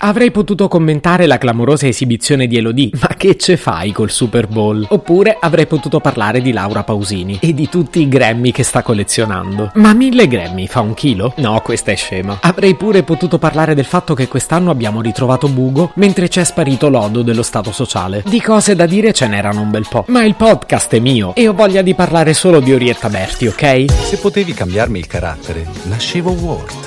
Avrei potuto commentare la clamorosa esibizione di Elodie, ma che ce fai col Super Bowl? Oppure avrei potuto parlare di Laura Pausini e di tutti i Grammy che sta collezionando. Ma mille Grammy fa un chilo? No, questa è scema. Avrei pure potuto parlare del fatto che quest'anno abbiamo ritrovato Bugo mentre c'è sparito l'odo dello Stato sociale. Di cose da dire ce n'erano un bel po'. Ma il podcast è mio e ho voglia di parlare solo di Orietta Berti, ok? Se potevi cambiarmi il carattere, nascevo Ward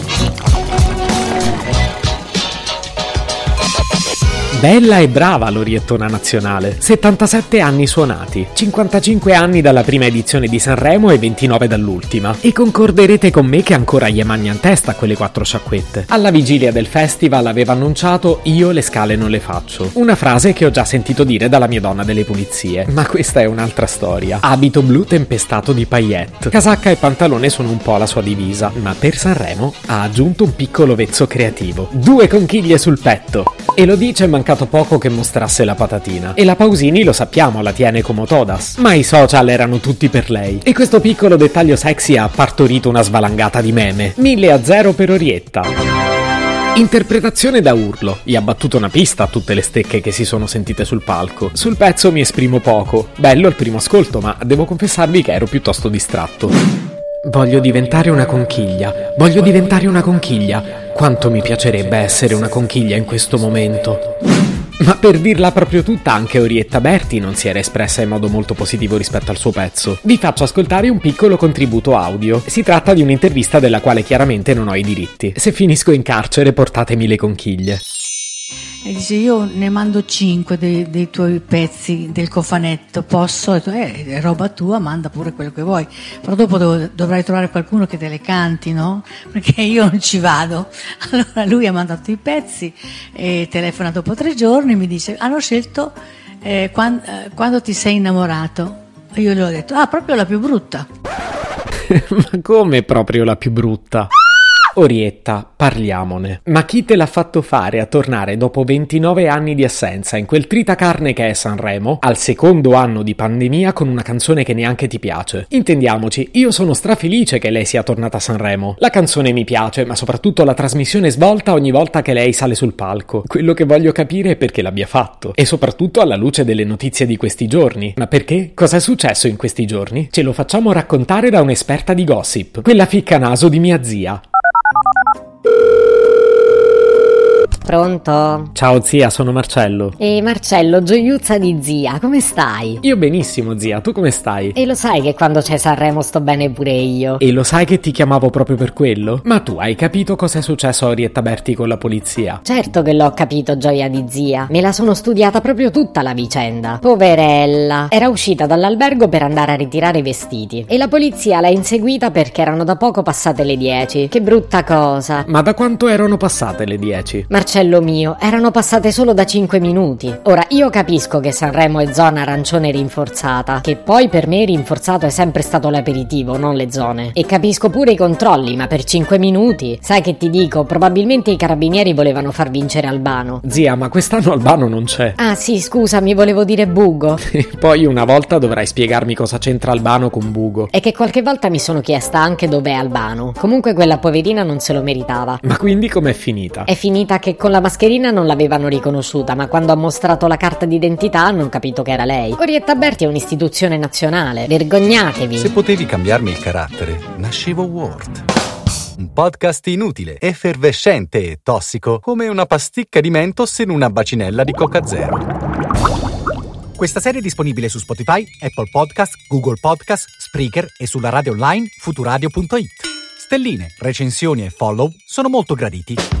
Bella e brava l'Oriettona nazionale. 77 anni suonati, 55 anni dalla prima edizione di Sanremo e 29 dall'ultima. E concorderete con me che ancora gli mangiano testa quelle quattro sciacquette. Alla vigilia del festival aveva annunciato io le scale non le faccio. Una frase che ho già sentito dire dalla mia donna delle pulizie. Ma questa è un'altra storia. Abito blu tempestato di paillette. Casacca e pantalone sono un po' la sua divisa, ma per Sanremo ha aggiunto un piccolo vezzo creativo. Due conchiglie sul petto. E lo dice mancato poco che mostrasse la patatina. E la Pausini lo sappiamo, la tiene come Todas. Ma i social erano tutti per lei. E questo piccolo dettaglio sexy ha partorito una svalangata di meme. 1000 a 0 per Orietta. Interpretazione da urlo. Gli ha battuto una pista a tutte le stecche che si sono sentite sul palco. Sul pezzo mi esprimo poco. Bello il primo ascolto, ma devo confessarvi che ero piuttosto distratto. Voglio diventare una conchiglia. Voglio diventare una conchiglia. Quanto mi piacerebbe essere una conchiglia in questo momento. Ma per dirla proprio tutta, anche Orietta Berti non si era espressa in modo molto positivo rispetto al suo pezzo. Vi faccio ascoltare un piccolo contributo audio. Si tratta di un'intervista della quale chiaramente non ho i diritti. Se finisco in carcere, portatemi le conchiglie e dice io ne mando cinque dei, dei tuoi pezzi del cofanetto, posso? E eh, è roba tua, manda pure quello che vuoi, però dopo dov- dovrai trovare qualcuno che te le canti, no? Perché io non ci vado. Allora lui ha mandato i pezzi e telefona dopo tre giorni, mi dice hanno scelto eh, quando, eh, quando ti sei innamorato. E io gli ho detto, ah, proprio la più brutta. Ma come proprio la più brutta? Orietta, parliamone. Ma chi te l'ha fatto fare a tornare dopo 29 anni di assenza in quel tritacarne che è Sanremo, al secondo anno di pandemia con una canzone che neanche ti piace? Intendiamoci, io sono strafelice che lei sia tornata a Sanremo. La canzone mi piace, ma soprattutto la trasmissione svolta ogni volta che lei sale sul palco. Quello che voglio capire è perché l'abbia fatto. E soprattutto alla luce delle notizie di questi giorni. Ma perché? Cosa è successo in questi giorni? Ce lo facciamo raccontare da un'esperta di gossip, quella ficca naso di mia zia. Pronto? Ciao zia, sono Marcello. E Marcello, gioiuzza di zia, come stai? Io benissimo zia, tu come stai? E lo sai che quando c'è Sanremo sto bene pure io. E lo sai che ti chiamavo proprio per quello? Ma tu hai capito cosa è successo a Orietta Berti con la polizia? Certo che l'ho capito, gioia di zia. Me la sono studiata proprio tutta la vicenda. Poverella. Era uscita dall'albergo per andare a ritirare i vestiti. E la polizia l'ha inseguita perché erano da poco passate le 10. Che brutta cosa. Ma da quanto erano passate le 10? Marcello Marcello mio, erano passate solo da 5 minuti. Ora, io capisco che Sanremo è zona arancione rinforzata, che poi per me rinforzato è sempre stato l'aperitivo, non le zone. E capisco pure i controlli, ma per 5 minuti? Sai che ti dico, probabilmente i carabinieri volevano far vincere Albano. Zia, ma quest'anno Albano non c'è. Ah sì, scusa, mi volevo dire Bugo. poi una volta dovrai spiegarmi cosa c'entra Albano con Bugo. E che qualche volta mi sono chiesta anche dov'è Albano. Comunque quella poverina non se lo meritava. Ma quindi com'è finita? È finita che con la mascherina non l'avevano riconosciuta, ma quando ha mostrato la carta d'identità hanno capito che era lei. Orietta Berti è un'istituzione nazionale, vergognatevi. Se potevi cambiarmi il carattere, nascevo Ward. Un podcast inutile, effervescente e tossico, come una pasticca di mentos in una bacinella di Coca Zero. Questa serie è disponibile su Spotify, Apple Podcast, Google Podcast, Spreaker e sulla radio online futuradio.it. Stelline, recensioni e follow sono molto graditi.